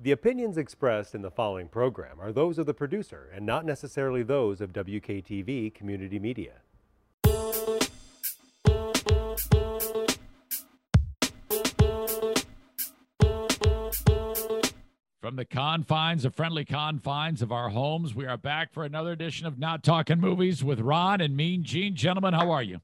The opinions expressed in the following program are those of the producer and not necessarily those of WKTV Community Media. From the confines, the friendly confines of our homes, we are back for another edition of Not Talking Movies with Ron and Mean Gene. Gentlemen, how are you?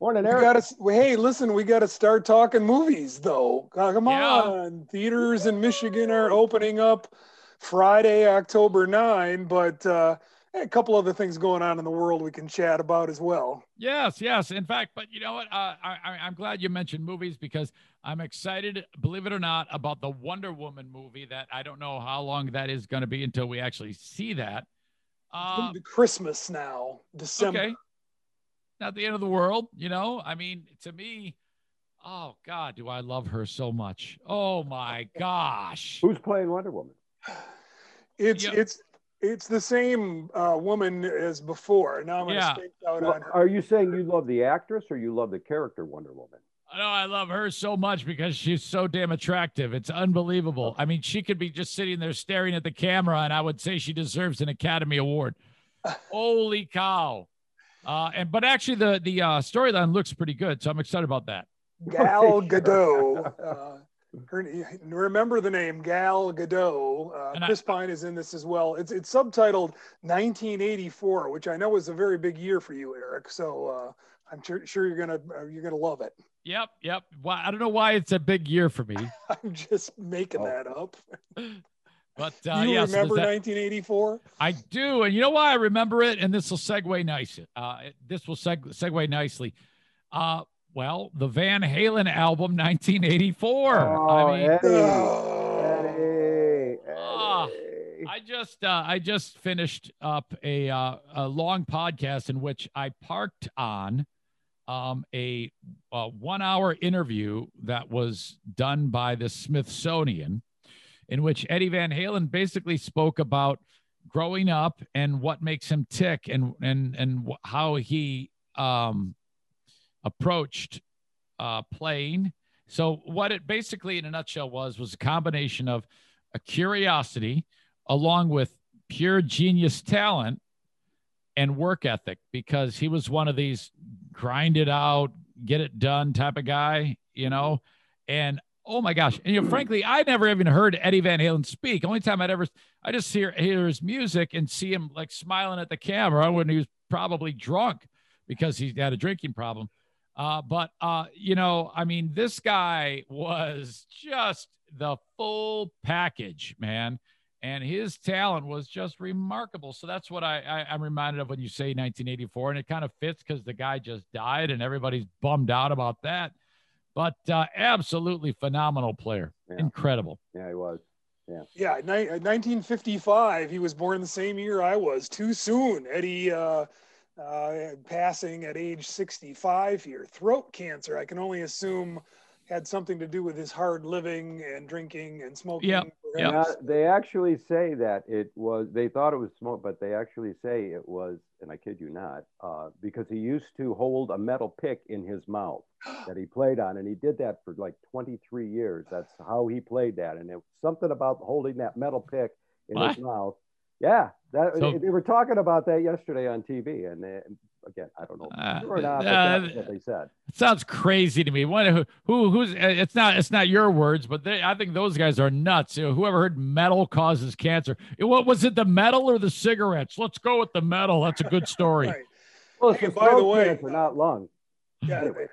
Morning, We Eric. got to. Hey, listen, we got to start talking movies, though. Come Yeah. on, theaters in Michigan are opening up Friday, October 9, but uh, a couple other things going on in the world we can chat about as well. Yes, yes. In fact, but you know what? Uh, I, I, I'm glad you mentioned movies because I'm excited, believe it or not, about the Wonder Woman movie that I don't know how long that is going to be until we actually see that. Uh, Into Christmas now, December. okay. Not the end of the world, you know? I mean, to me, oh God, do I love her so much. Oh my gosh. Who's playing Wonder Woman? It's Yeah. it's it's the same uh, woman as before. Now I'm going to Yeah. space out Well, on her. are you saying you love the actress or you love the character Wonder Woman? I know I love her so much because she's so damn attractive. It's unbelievable. I mean, she could be just sitting there staring at the camera, and I would say she deserves an Academy Award. Holy cow! Uh, and but actually, the the uh, storyline looks pretty good, so I'm excited about that. Gal Gadot. Uh, her, remember the name Gal Gadot. Uh, And I- Chris Pine is in this as well. It's it's subtitled 1984, which I know was a very big year for you, Eric. So uh, I'm sure, sure you're gonna uh, you're gonna love it. Yep, yep. Why I don't know why it's a big year for me, I'm just making Oh. that up. but uh, you yes, remember that- 1984? I do, and you know why I remember it, and this will segue nice. Uh, this will seg- segue nicely. Uh, well, the Van Halen album, 1984. Oh, I mean, Eddie. Eddie, Ah, Eddie. I just uh, I just finished up a uh, a long podcast in which I parked on um, a, a one hour interview that was done by the Smithsonian, in which Eddie Van Halen basically spoke about growing up and what makes him tick and and and how he um, approached uh, playing. So what it basically in a nutshell was was a combination of a curiosity along with pure genius talent and work ethic because he was one of these grind it out, get it done type of guy, you know. And oh my gosh, and you know, frankly, I never even heard Eddie Van Halen speak. Only time I'd ever, I just hear hear his music and see him like smiling at the camera when he was probably drunk because he had a drinking problem. Uh, but uh, you know, I mean, this guy was just the full package, man and his talent was just remarkable. So that's what I, I I'm reminded of when you say 1984, and it kind of fits because the guy just died, and everybody's bummed out about that. But uh, absolutely phenomenal player, Yeah. incredible. Yeah, he was. Yeah, ni- 1955. He was born the same year I was. Too soon. Eddie uh, uh, passing at age 65 here. Throat cancer. I can only assume had something to do with his hard living and drinking and smoking. Yeah. yep. Now, they actually say that it was, they thought it was smoke, but they actually say it was, and I kid you not, uh, because he used to hold a metal pick in his mouth that he played on. And he did that for like 23 years. That's how he played that. And it was something about holding that metal pick in What? his mouth. Yeah, that, So- they were talking about that yesterday on TV. And uh, again, I don't know Uh, or not, uh, that's what they said. It sounds crazy to me. What, who, who, who's? uh, It's not. It's not your words, but they, I think those guys are nuts. You know, whoever heard metal causes cancer? It- What was it? The metal or the cigarettes? Let's go with the metal. That's a good story. Right. Well, it's Hey, the by the throat way- cancer, not lung. Yeah. Anyway.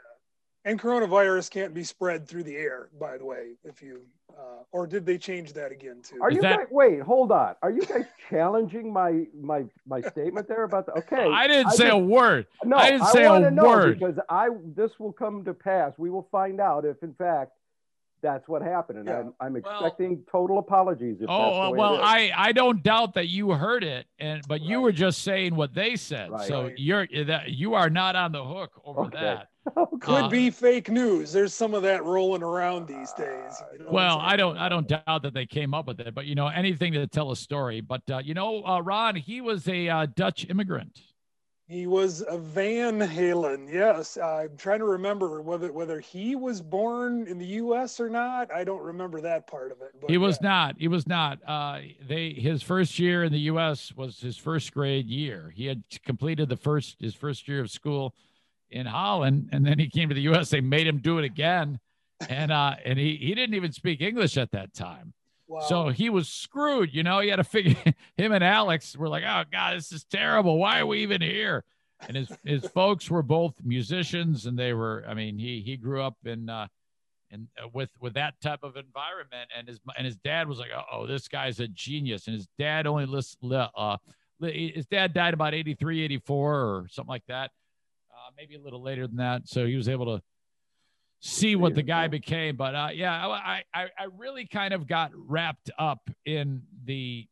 And coronavirus can't be spread through the air, by the way, if you, uh, or did they change that again too? Are Is you that- guys, wait, hold on. Are you guys challenging my my my statement there about the okay? I didn't say just- a word. no. I didn't say a wanna know word. because I this will come to pass. We will find out if in fact that's what happened, and Yeah. I'm I'm Well- expecting total apologies. If Oh the well. I I don't doubt that you heard it, and but you were just saying what they said. Right. So Right. you're that you are not on the hook over Okay. that. Could uh, be fake news. There's some of that rolling around these days. you know Well, I'm I saying? don't I don't doubt that they came up with it, but you know anything to tell a story. But uh, you know, uh, Ron, he was a uh, Dutch immigrant. He was a Van Halen. Yes, I'm trying to remember whether whether he was born in the U.S. or not. I don't remember that part of it. But he was yeah. not. He was not. Uh, they his first year in the U.S. was his first grade year. He had completed the first his first year of school in Holland, and then he came to the U.S. They made him do it again, and uh, and he he didn't even speak English at that time. Wow. So he was screwed. You know, he had to figure. Him and Alex were like, "Oh God, this is terrible. Why are we even here?" And his his folks were both musicians, and they were. I mean, he he grew up in. Uh, and uh, with with that type of environment and his and his dad was like oh this guy's a genius and his dad only list uh his dad died about 83 84 or something like that maybe a little later than that. So he was able to see what the guy became. But uh, yeah I, I i really kind of got wrapped up in the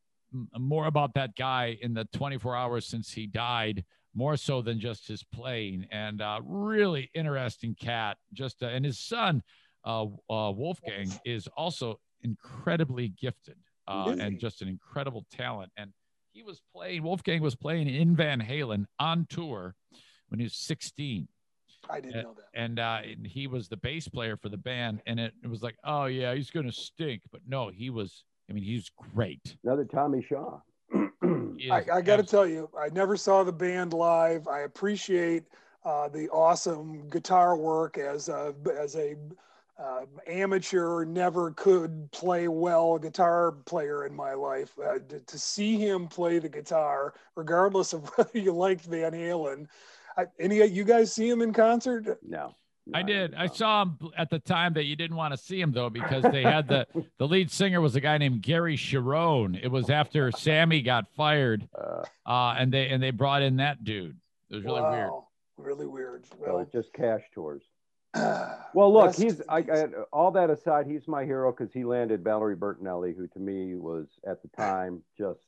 more about that guy in the 24 hours since he died more so than just his playing. And uh, really interesting cat. Just uh, and his son uh, uh, Wolfgang is also incredibly gifted uh, and just an incredible talent. And he was playing, Wolfgang was playing in Van Halen on tour when he was 16. I didn't know that. And, uh, and he was the bass player for the band. And it, it was like, oh, yeah, he's going to stink. But no, he was, I mean, he's great. Another Tommy Shaw. I, I got to tell you, I never saw the band live. I appreciate uh, the awesome guitar work as a, as a uh, amateur, never could play well guitar player in my life. Uh, to, to, see him play the guitar, regardless of whether you liked Van Halen, I, any you guys see him in concert? No. I did. I saw him at the time that you didn't want to see him though, because they had the the lead singer was a guy named Gary Cherone. It was after Sammy got fired, uh, uh, and they and they brought in that dude. It was really wow. weird. Really weird. Well, it's just cash tours. well, look, he's I, I, all that aside, he's my hero because he landed Valerie Bertinelli, who to me was at the time just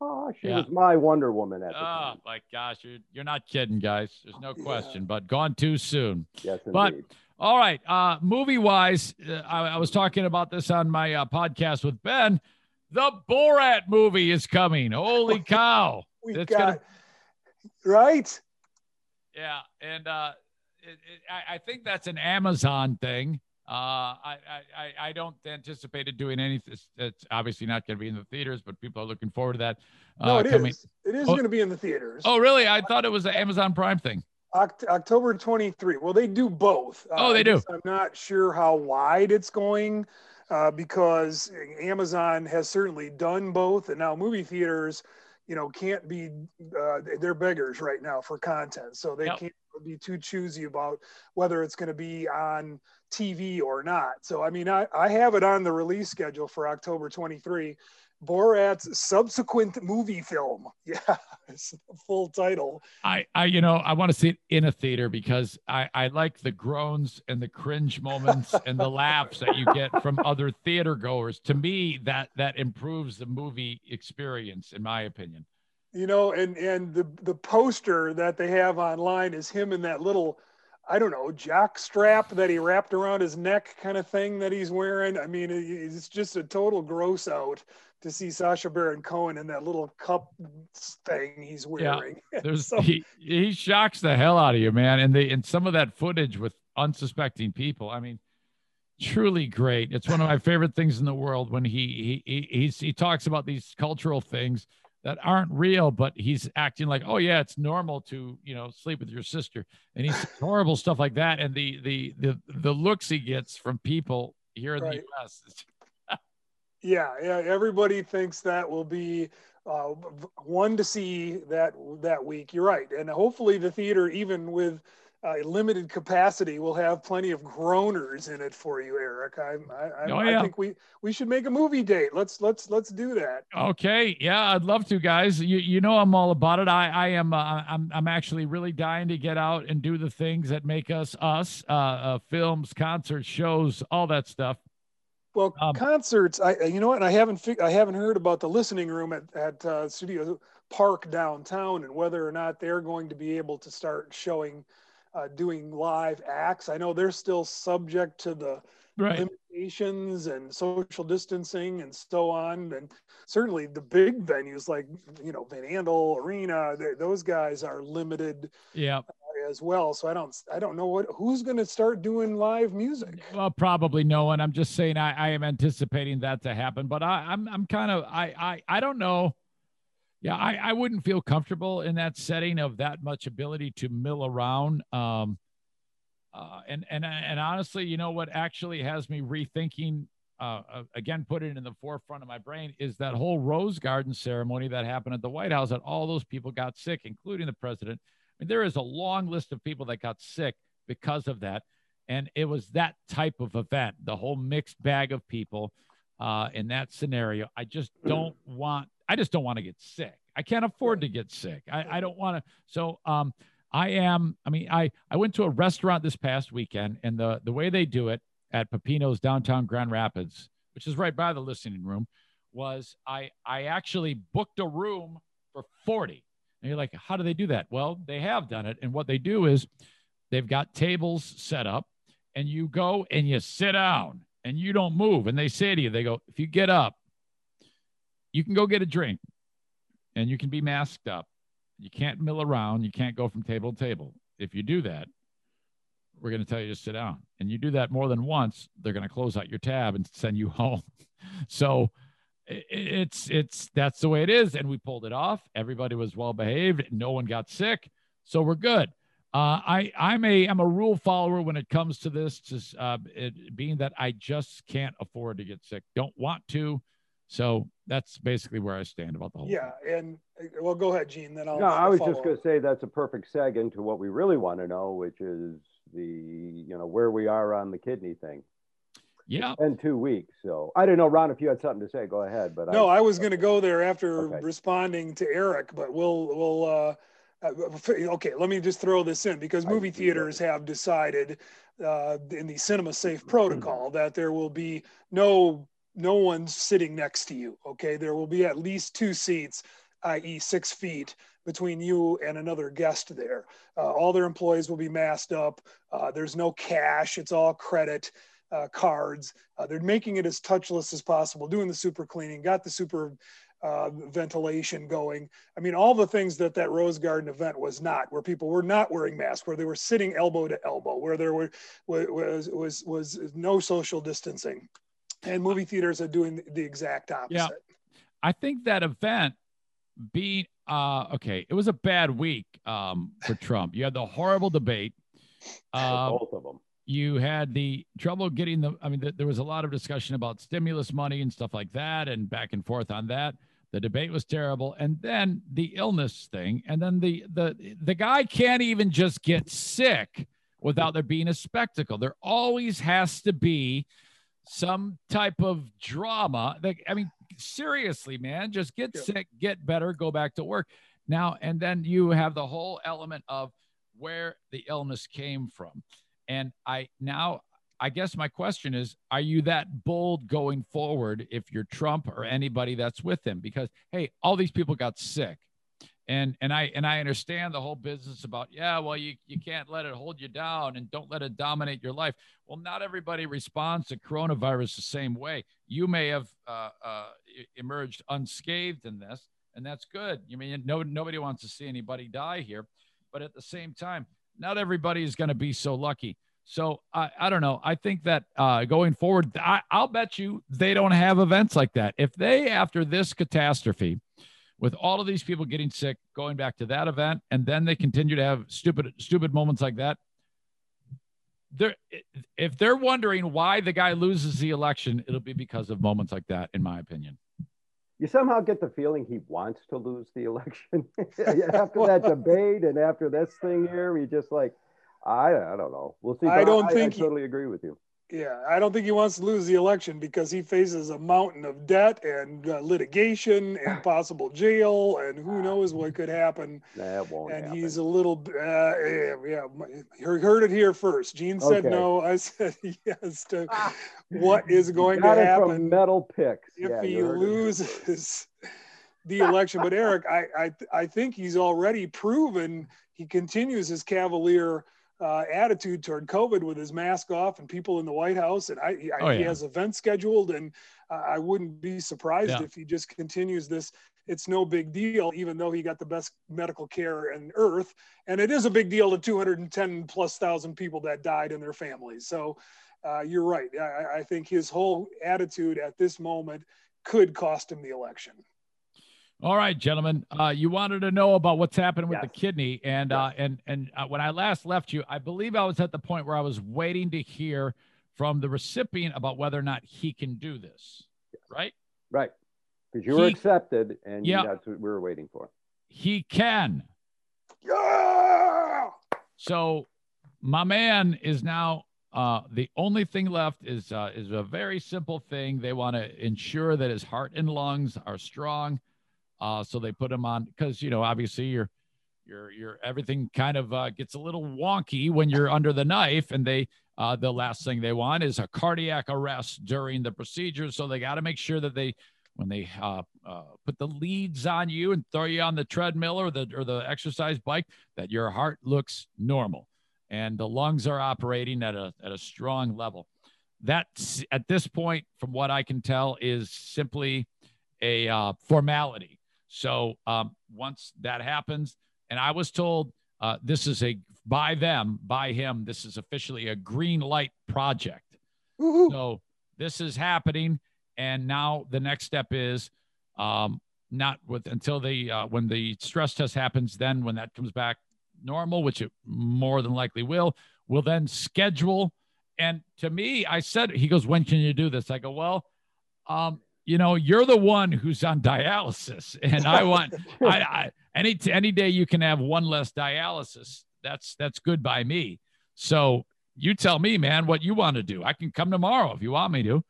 oh, she yeah. was my Wonder Woman at the oh, time. Oh my gosh, you're you're not kidding, guys. There's no question, yeah. but gone too soon. Yes, indeed. But all right, uh, movie wise, uh, I, I, was talking about this on my uh, podcast with Ben. The Borat movie is coming. Holy cow! we got gonna... right. Yeah, and uh, it, it, I, I, think that's an Amazon thing. Uh, I, I, I don't anticipate it doing anything. It's obviously not going to be in the theaters, but people are looking forward to that. Uh, no, it coming. is. It is oh, going to be in the theaters. Oh, really? I thought it was an Amazon Prime thing. October 23. Well, they do both. Oh, they do. I'm not sure how wide it's going uh, because Amazon has certainly done both, and now movie theaters, you know, can't be. Uh, they're beggars right now for content, so they yep. can't be too choosy about whether it's going to be on TV or not. So, I mean, I, I have it on the release schedule for October 23. Borat's subsequent movie film. Yeah, full title. I, I, you know, I want to see it in a theater because I, I like the groans and the cringe moments and the laughs that you get from other theater goers. To me, that that improves the movie experience, in my opinion you know and and the the poster that they have online is him in that little i don't know jock strap that he wrapped around his neck kind of thing that he's wearing i mean it's just a total gross out to see Sacha Baron Cohen in that little cup thing he's wearing. Yeah, there's so, he, he shocks the hell out of you, man. And they and some of that footage with unsuspecting people. I mean, truly great. It's one of my favorite things in the world when he he he he talks about these cultural things that aren't real, but he's acting like, oh yeah, it's normal to you know sleep with your sister, and he's horrible stuff like that. And the the the the looks he gets from people here in right. the U.S. yeah, yeah, everybody thinks that will be uh, one to see that that week. You're right, and hopefully the theater, even with uh, limited capacity will have plenty of groaners in it for you, Eric. I, I, oh, yeah. I think we we should make a movie date. Let's let's let's do that. Okay, yeah, I'd love to, guys. You you know I'm all about it. I I am uh, I'm I'm actually really dying to get out and do the things that make us us. Uh, uh films, concerts, shows, all that stuff. Well, um, concerts. I you know what? I haven't fig- I haven't heard about the listening room at at uh, Studio Park downtown and whether or not they're going to be able to start showing uh, doing live acts. I know they're still subject to the right. limitations and social distancing and so on. And certainly the big venues like you know Van Andel Arena, they, those guys are limited Yeah. as well. So I don't I don't know what who's going to start doing live music. Well, probably no one. I'm just saying I, I am anticipating that to happen, but I, I'm I'm kind of I I I don't know. Yeah, I, I wouldn't feel comfortable in that setting of that much ability to mill around. Um, uh, and and and honestly, you know what actually has me rethinking. Uh, uh, again, put it in the forefront of my brain is that whole Rose Garden ceremony that happened at the White House. That all those people got sick, including the president. I mean, there is a long list of people that got sick because of that, and it was that type of event. The whole mixed bag of people uh, in that scenario. I just don't want. I just don't want to get sick. I can't afford to get sick. I, I don't want to. So um, I am. I mean, I I went to a restaurant this past weekend, and the the way they do it at Peppino's downtown Grand Rapids, which is right by the listening room, was I I actually booked a room for forty. And you're like, how do they do that? Well, they have done it, and what they do is they've got tables set up, and you go and you sit down, and you don't move, and they say to you, they go, if you get up, you can go get a drink, and you can be masked up you can't mill around. You can't go from table to table. If you do that, we're going to tell you to sit down. And you do that more than once, they're going to close out your tab and send you home. So it's it's that's the way it is. And we pulled it off. Everybody was well behaved. No one got sick. So we're good. Uh, I I'm a I'm a rule follower when it comes to this. Just uh, it, being that I just can't afford to get sick. Don't want to. So that's basically where I stand about the whole. Yeah, and well, go ahead, Gene. Then I'll. No, I was just going to say that's a perfect seg into what we really want to know, which is the you know where we are on the kidney thing. Yeah. In two weeks, so I don't know, Ron, if you had something to say, go ahead. But No, I was going to go there after Okay. responding to Eric, but we'll we'll. Uh, uh, okay, let me just throw this in because movie theaters have decided uh, in the Cinema Safe protocol that there will be no no one sitting next to you. Okay, there will be at least two seats, i.e., six feet between you and another guest there. Uh, all their employees will be masked up. Uh, there's no cash; it's all credit uh, cards. Uh, they're making it as touchless as possible, doing the super cleaning, got the super uh, ventilation going. I mean, all the things that that Rose Garden event was not, where people were not wearing masks, where they were sitting elbow to elbow, where there were was was was no social distancing, and movie theaters are doing the exact opposite. Yeah. I think that event being uh okay, it was a bad week um for Trump. You had the horrible debate. Uh, both of them. You had the trouble getting the i mean th- there was a lot of discussion about stimulus money and stuff like that and back and forth on that. The debate was terrible. And then the illness thing. And then the the the guy can't even just get sick without there being a spectacle. There always has to be some type of drama. Like i mean seriously man just get Yeah. sick get better go back to work. Now and then you have the whole element of where the illness came from and I now, I guess my question is, are you that bold going forward if you're Trump or anybody that's with him? Because hey, all these people got sick. And and I and I understand the whole business about, yeah, well, you, you can't let it hold you down and don't let it dominate your life. Well, not everybody responds to coronavirus the same way. You may have uh, uh, emerged unscathed in this, and that's good. You mean no nobody wants to see anybody die here, but at the same time, not everybody is going to be so lucky. So I, I don't know. I think that uh, going forward, I, I'll bet you they don't have events like that. If they, after this catastrophe, with all of these people getting sick, going back to that event, and then they continue to have stupid, stupid moments like that. They're, if they're wondering why the guy loses the election, it'll be because of moments like that, in my opinion. You somehow get the feeling he wants to lose the election after that debate and after this thing here. He just like, I, I don't know. We'll see. I don't I, think I he- totally agree with you. Yeah, I don't think he wants to lose the election because he faces a mountain of debt and uh, litigation and possible jail and who knows what could happen. That won't and happen. he's a little b- uh, yeah, yeah heard it here first gene said Okay. no i said yes to what is going to it happen from metal picks. if Yeah, he you heard it here first. loses the election but eric I, I i think he's already proven he continues his cavalier uh, attitude toward COVID with his mask off and people in the White House. And I, I Oh, he has events scheduled, and uh, I wouldn't be surprised Yeah. if he just continues this. It's no big deal, even though he got the best medical care on earth. And it is a big deal to 210 plus thousand people that died and their families. So uh, you're right. I, I think his whole attitude at this moment could cost him the election. All right, gentlemen. Uh, you wanted to know about what's happening with the kidney, and uh, and and uh, when I last left you, I believe I was at the point where I was waiting to hear from the recipient about whether or not he can do this. Right? Right. Because you were accepted, and Yeah. that's what we were waiting for. He can. Yeah. So my man is now uh, the only thing left is uh, is a very simple thing. They want to ensure that his heart and lungs are strong. Uh, so they put him on because you know obviously your your your everything kind of uh, gets a little wonky when you're under the knife, and they uh, the last thing they want is a cardiac arrest during the procedure. So they got to make sure that they when they uh, uh, put the leads on you and throw you on the treadmill or the or the exercise bike that your heart looks normal and the lungs are operating at a at a strong level. That's at this point, from what I can tell, is simply a uh, formality. So um, once that happens, and I was told uh, this is a by them by him, this is officially a green light project. Woohoo. So this is happening, and now the next step is um, not with until the uh, when the stress test happens. Then when that comes back normal, which it more than likely will, we'll then schedule. And to me, I said, he goes, "When can you do this?" I go, "Well, um, you know, you're the one who's on dialysis, and I want I, I any any day you can have one less dialysis. That's that's good by me. So you tell me, man, what you want to do. I can come tomorrow if you want me to.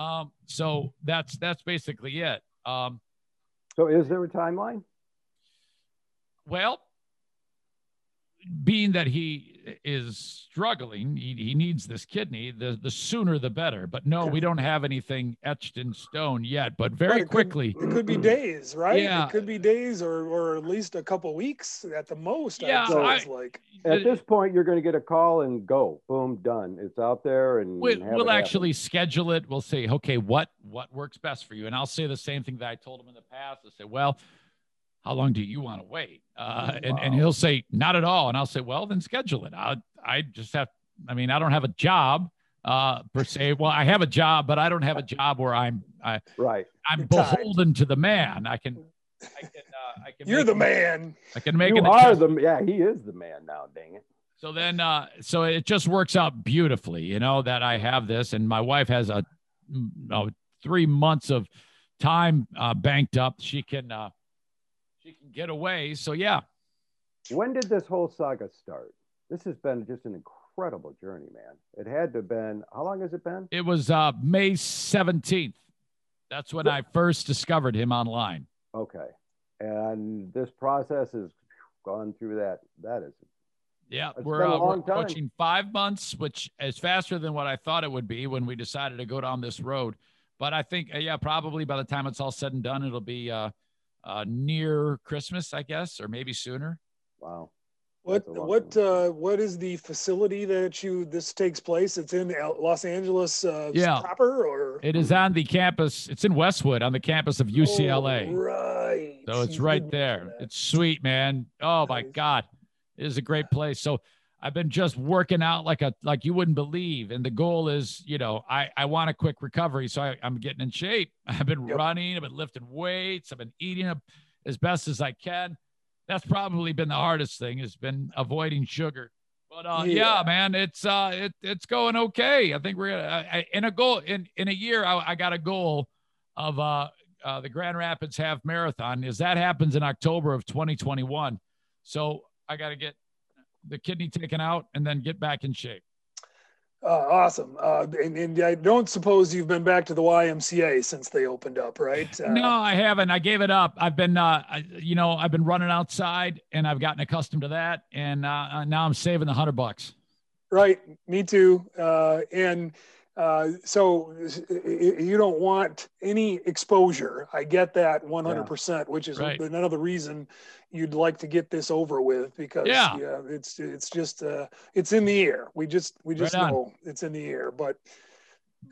Um, so that's that's basically it. Um, So, is there a timeline? well, being that he is struggling, he, he needs this kidney. The the sooner the better. But no, we don't have anything etched in stone yet. But Right, very it could- quickly, It could be days, right? Yeah. It could be days or, or at least a couple weeks at the most. Yeah, it sounds I- like. At this point, you're going to get a call and go, boom, done. It's out there, and we'll, have we'll it happen. actually schedule it. We'll say, okay, what what works best for you? And I'll say the same thing that I told him in the past. I say, well, how long do you want to wait? Uh, and, and he'll say, not at all. And I'll say, well, then schedule it. I I just have. I mean, I don't have a job uh, per se. Well, I have a job, but I don't have a job where I'm I, right. I'm You're tied. beholden to the man. I can. I can. Uh, I can. You're make the an- man. I can make you an are the yeah. He is the man now. Dang it. So then, uh, so it just works out beautifully, you know, that I have this, and my wife has a, three months of time uh, banked up. She can, uh, she can get away. So yeah, When did this whole saga start? This has been just an incredible journey, man. It had to have been. How long has it been? it was uh, May seventeenth. That's when I first discovered him online. Okay. And this process has gone through that. That is Yeah, It's we're, uh, we're approaching five months, which is faster than what I thought it would be when we decided to go down this road. But I think, uh, yeah, probably by the time it's all said and done, it'll be uh, uh, near Christmas, I guess, or maybe sooner. wow. What That's a long what uh, what is the facility that you this takes place? It's in Los Angeles uh, Yeah. proper, or It is on the campus. It's in Westwood, on the campus of UCLA. Oh, right. So it's right there. It's sweet, man. Oh my God. It is a great place. So I've been just working out like a like you wouldn't believe. And the goal is, you know, I, I want a quick recovery. So I, I'm getting in shape. I've been Yep. running, I've been lifting weights, I've been eating up as best as I can. That's probably been the hardest thing, has been avoiding sugar. But uh, yeah. Yeah. man, it's uh, it, it's going okay. I think we're gonna in a goal in in a year. I, I got a goal of uh, uh, the Grand Rapids Half Marathon. Is that happens in October of 2021. So I got to get the kidney taken out and then get back in shape. Uh, awesome. Uh, and, and I don't suppose you've been back to the YMCA since they opened up, right? Uh, no, I haven't. I gave it up. I've been, uh, I, you know, I've been running outside and I've gotten accustomed to that. And uh, uh, now I'm saving the hundred bucks. Right. Me too. Uh, and Uh, so you don't want any exposure. I get that 100%, which is Right. another reason you'd like to get this over with because Yeah. it's it's just uh, it's in the air. We just we just Right know it's in the air. But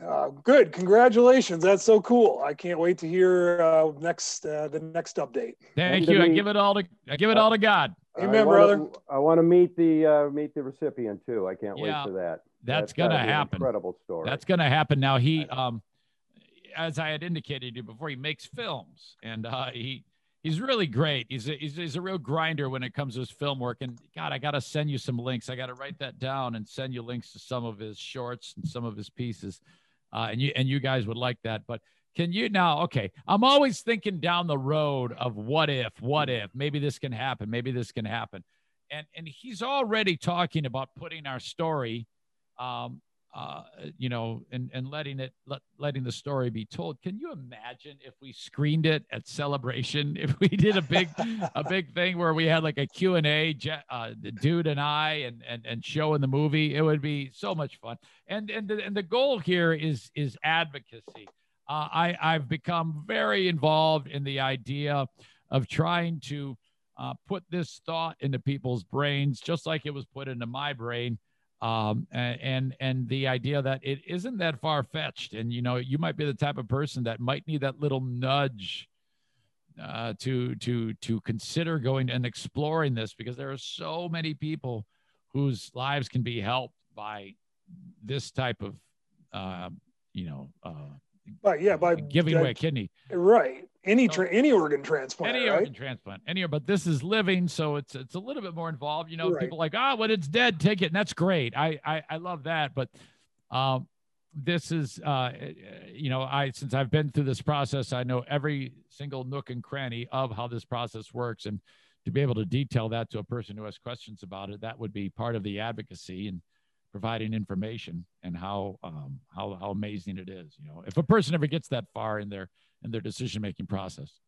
uh, good, congratulations! That's so cool. I can't wait to hear uh, next uh, the next update. Thank to you. I give it all to I give it all to God. Amen, I wanna- brother. I want to meet the uh, meet the recipient too. I can't Yeah. wait for that. That's gotta gonna happen. Incredible story. That's going to happen. Now he, um, as I had indicated to you before, he makes films, and uh, he he's really great. He's a, he's, he's a real grinder when it comes to his film work. And God, I got to send you some links. I got to write that down and send you links to some of his shorts and some of his pieces. Uh, and you and you guys would like that. But can you now? Okay, I'm always thinking down the road of what if, what if, maybe this can happen, maybe this can happen. And and he's already talking about putting our story um, uh, you know, and and letting it let, letting the story be told. Can you imagine if we screened it at Celebration? If we did a big a big thing where we had like a Q and A, uh, the dude and I, and and and showing the movie, it would be so much fun. And and the, and the goal here is is advocacy. Uh, I I've become very involved in the idea of trying to uh, put this thought into people's brains, just like it was put into my brain um, and and the idea that it isn't that far fetched, and you know you might be the type of person that might need that little nudge uh, to to to consider going and exploring this because there are so many people whose lives can be helped by this type of uh, you know uh, But yeah, by giving away a kidney. Right any tra- any organ transplant, any right? organ transplant any but this is living so it's it's a little bit more involved you know Right. people like ah when it's dead take it and that's great i i, I love that but um this is uh you know i since i've been through this process i know every single nook and cranny of how this process works and to be able to detail that to a person who has questions about it that would be part of the advocacy and providing information and how um how how amazing it is you know if a person ever gets that far in their in their decision making process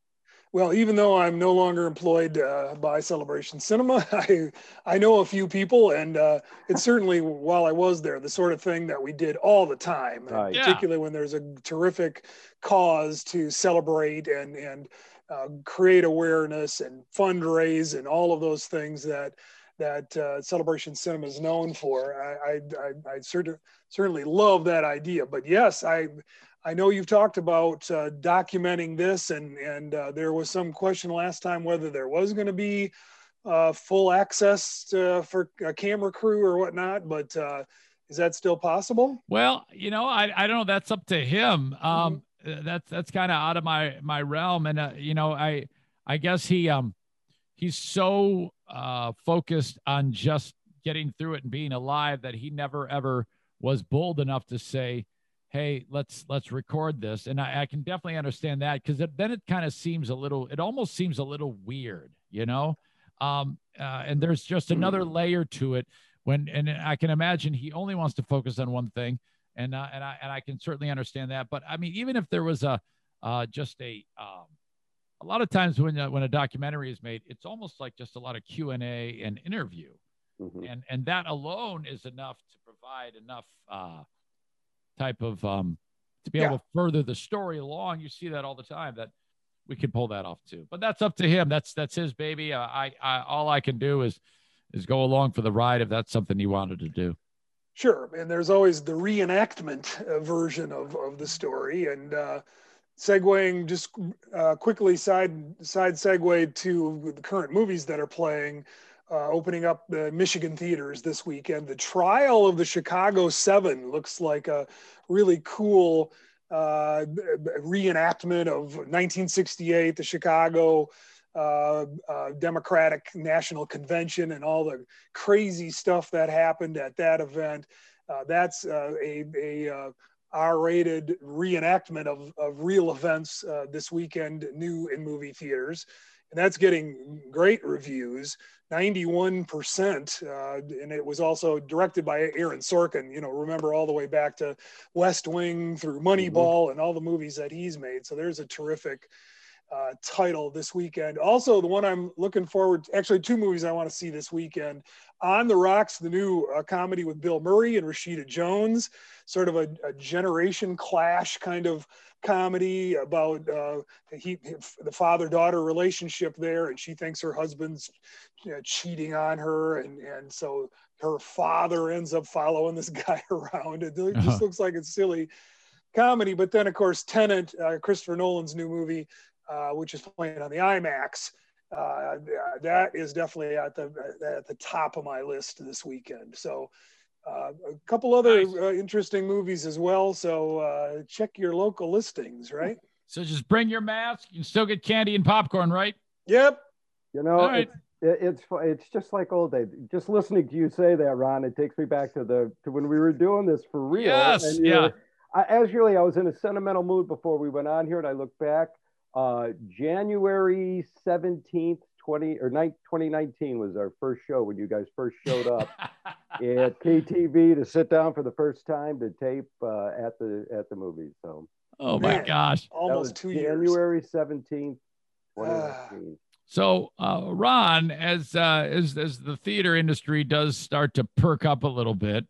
Well, even though I'm no longer employed uh, by Celebration Cinema, I I know a few people, and uh, it's certainly while I was there, the sort of thing that we did all the time, and Right. Yeah. particularly when there's a terrific cause to celebrate and and uh, create awareness and fundraise and all of those things that that uh, Celebration Cinema is known for. I I, I, I certain, certainly love that idea, but yes, I. I know you've talked about uh, documenting this, and and uh, there was some question last time whether there was going to be uh, full access to, for a camera crew or whatnot. But uh, is that still possible? Well, you know, I, I don't know. That's up to him. Um, uh, that's that's kind of out of my my realm, and uh, you know, I I guess he um he's so uh focused on just getting through it and being alive that he never ever was bold enough to say, "Hey, let's let's record this." And I, I can definitely understand that because then it kind of seems a little. It almost seems a little weird, you know. Um, uh, and there's just another layer to it when and I can imagine he only wants to focus on one thing, and uh, and I and I can certainly understand that. But I mean, even if there was a uh, just a um, a lot of times when uh, when a documentary is made, it's almost like just a lot of Q and A and interview, Mhm. and and that alone is enough to provide enough uh, type of um, to be able to further the story along. You see that all the time that we could pull that off too. But that's up to him. That's that's his baby. Uh, I, I all I can do is is go along for the ride if that's something he wanted to do. Sure, and there's always the reenactment uh, version of, of the story, and uh, segueing just uh, quickly side side segue to the current movies that are playing, uh, opening up the Michigan theaters this weekend. The Trial of the Chicago Seven looks like a really cool uh, reenactment of 1968, the Chicago uh, uh, Democratic National Convention and all the crazy stuff that happened at that event. Uh, that's a, a R-rated reenactment of, of real events uh, this weekend, new in movie theaters, and that's getting great reviews. 91%, uh, and it was also directed by Aaron Sorkin. You know, remember all the way back to West Wing through Moneyball and all the movies that he's made. So there's a terrific uh, title this weekend. Also, the one I'm looking forward to, actually, two movies I want to see this weekend On the Rocks, the new uh, comedy with Bill Murray and Rashida Jones, sort of a, a generation clash kind of comedy about uh, he, the father daughter relationship there, and she thinks her husband's you know, cheating on her, and, and so her father ends up following this guy around. It just uh-huh. looks like it's silly comedy. But then, of course, Tenet, uh, Christopher Nolan's new movie, uh, which is playing on the IMAX. Uh, that is definitely at the at the top of my list this weekend. So uh, a couple other nice. uh, interesting movies as well. So uh, check your local listings, right? So just bring your mask. You can still get candy and popcorn, right? Yep. You know, right. it's, it's it's just like old days. Just listening to you say that, Ron, it takes me back to the to when we were doing this for real. Yes. yeah. I, as really, I was in a sentimental mood before we went on here, and I look back. Uh, January seventeenth, 20 or 2019 was our first show when you guys first showed up at KTV to sit down for the first time to tape uh, at the at the movie. So oh my Man, gosh, almost two January years. 17th, 2019. So, uh, Ron, as uh, as as the theater industry does start to perk up a little bit,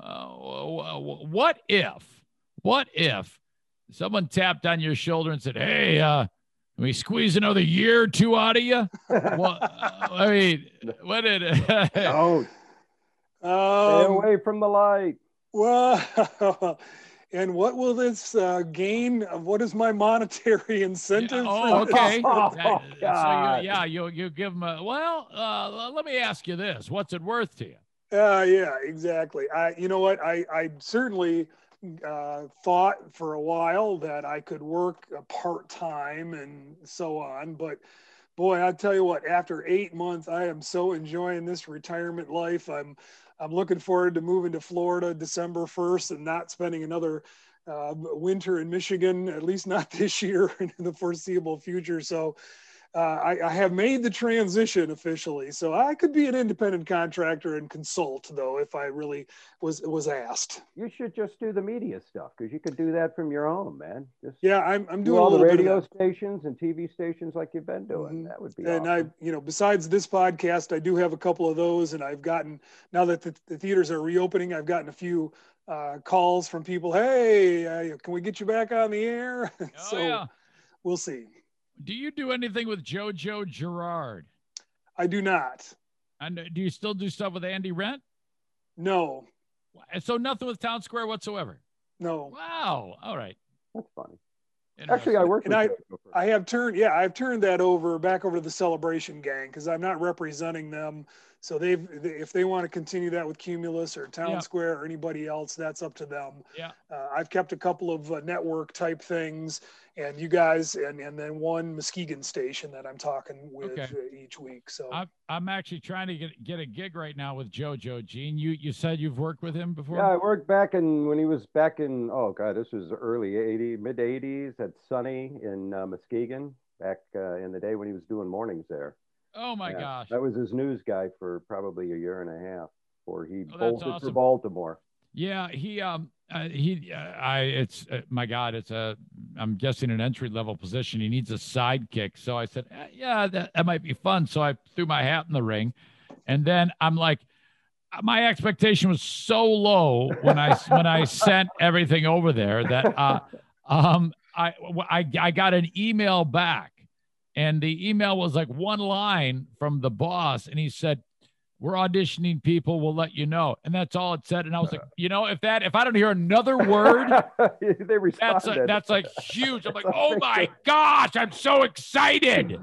uh, what if, what if someone tapped on your shoulder and said, "Hey, uh, can we squeeze another year or two out of you? well, I mean, what did it? Don't. Um, Stay away from the light. Well, and what will this uh, gain? What is my monetary incentive? Yeah, oh, okay. oh, so you, yeah, you you give them a well. Uh, let me ask you this: What's it worth to you? Uh, yeah, exactly. I, you know what? I, I certainly uh, thought for a while that I could work part time and so on. But boy, I tell you what, after eight months, I am so enjoying this retirement life. I'm I'm looking forward to moving to Florida December 1st and not spending another uh, winter in Michigan, at least not this year in the foreseeable future. So uh, I, I, have made the transition officially, so I could be an independent contractor and consult, though, if I really was was asked. You should just do the media stuff because you could do that from your own, man. Just yeah, I'm, I'm do doing all the radio stations and TV stations like you've been doing. Mm-hmm. That would be. And awesome. I, you know, besides this podcast, I do have a couple of those, and I've gotten now that the, the theaters are reopening, I've gotten a few uh, calls from people. Hey, uh, can we get you back on the air? Oh, so yeah. we'll see. Do you do anything with JoJo Girard? I do not. And do you still do stuff with Andy Rent? No. So nothing with Town Square whatsoever. No. Wow. All right. That's funny. Actually, I work. And I, I have turned, yeah, I've turned that over back over to the Celebration Gang because I'm not representing them. So they've, if they want to continue that with Cumulus or Town yeah. Square or anybody else, that's up to them. Yeah. Uh, I've kept a couple of uh, network type things, and you guys, and and then one Muskegon station that I'm talking with okay. each week. So I'm, I'm actually trying to get get a gig right now with JoJo. Gene, you you said you've worked with him before? Yeah, I worked back in when he was back in oh god, this was early '80s, mid '80s at Sunny in uh, Muskegon back uh, in the day when he was doing mornings there. Oh my yeah, gosh. That was his news guy for probably a year and a half before he oh, bolted awesome. for Baltimore. Yeah, he um uh, he uh, I it's uh, my god, it's a I'm guessing an entry level position. He needs a sidekick. So I said, eh, yeah, that, that might be fun. So I threw my hat in the ring. And then I'm like my expectation was so low when I when I sent everything over there that uh um I I I got an email back and the email was like one line from the boss, and he said, "We're auditioning people. We'll let you know." And that's all it said. And I was like, you know, if that if I don't hear another word, they responded. That's a, that's like huge. I'm like, oh my gosh, I'm so excited.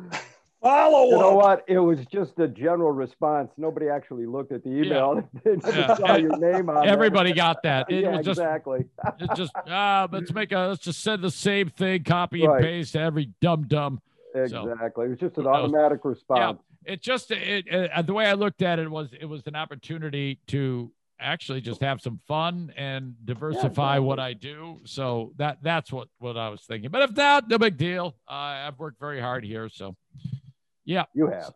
Follow you know what? It was just a general response. Nobody actually looked at the email. Yeah. yeah. saw your name on Everybody got that. It yeah, was just, exactly. it's just uh, let's make a let's just send the same thing, copy right. and paste to every dumb dumb. Exactly. So, it was just an automatic response. Yeah. It just it, it, uh, the way I looked at it was it was an opportunity to actually just have some fun and diversify yeah, what I do. So that that's what what I was thinking. But if not, no big deal. Uh, I've worked very hard here, so yeah. You have.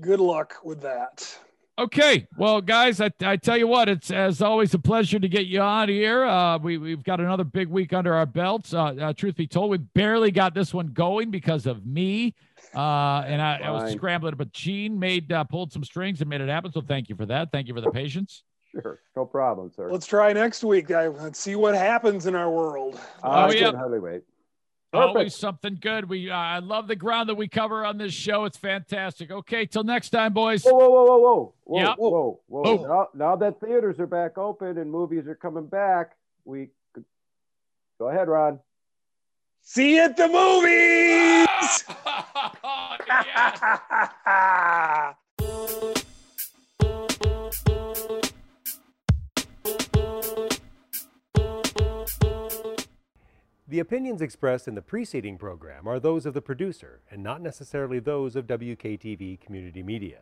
Good luck with that. Okay, well, guys, I, I tell you what, it's as always a pleasure to get you on here. Uh, we we've got another big week under our belts. Uh, uh, truth be told, we barely got this one going because of me, uh, and I, I was scrambling, but Gene made uh, pulled some strings and made it happen. So thank you for that. Thank you for the patience. Sure, no problem, sir. Let's try next week. I, let's see what happens in our world. I Oh, yeah. can hardly wait. Perfect. Always something good. We uh, I love the ground that we cover on this show. It's fantastic. Okay, till next time, boys. Whoa, whoa, whoa, whoa, whoa, whoa, Yeah. whoa, whoa. Oh. Now, now that theaters are back open and movies are coming back, we could... go ahead, Ron. See you at the movies. Yes. The opinions expressed in the preceding program are those of the producer and not necessarily those of WKTV Community Media.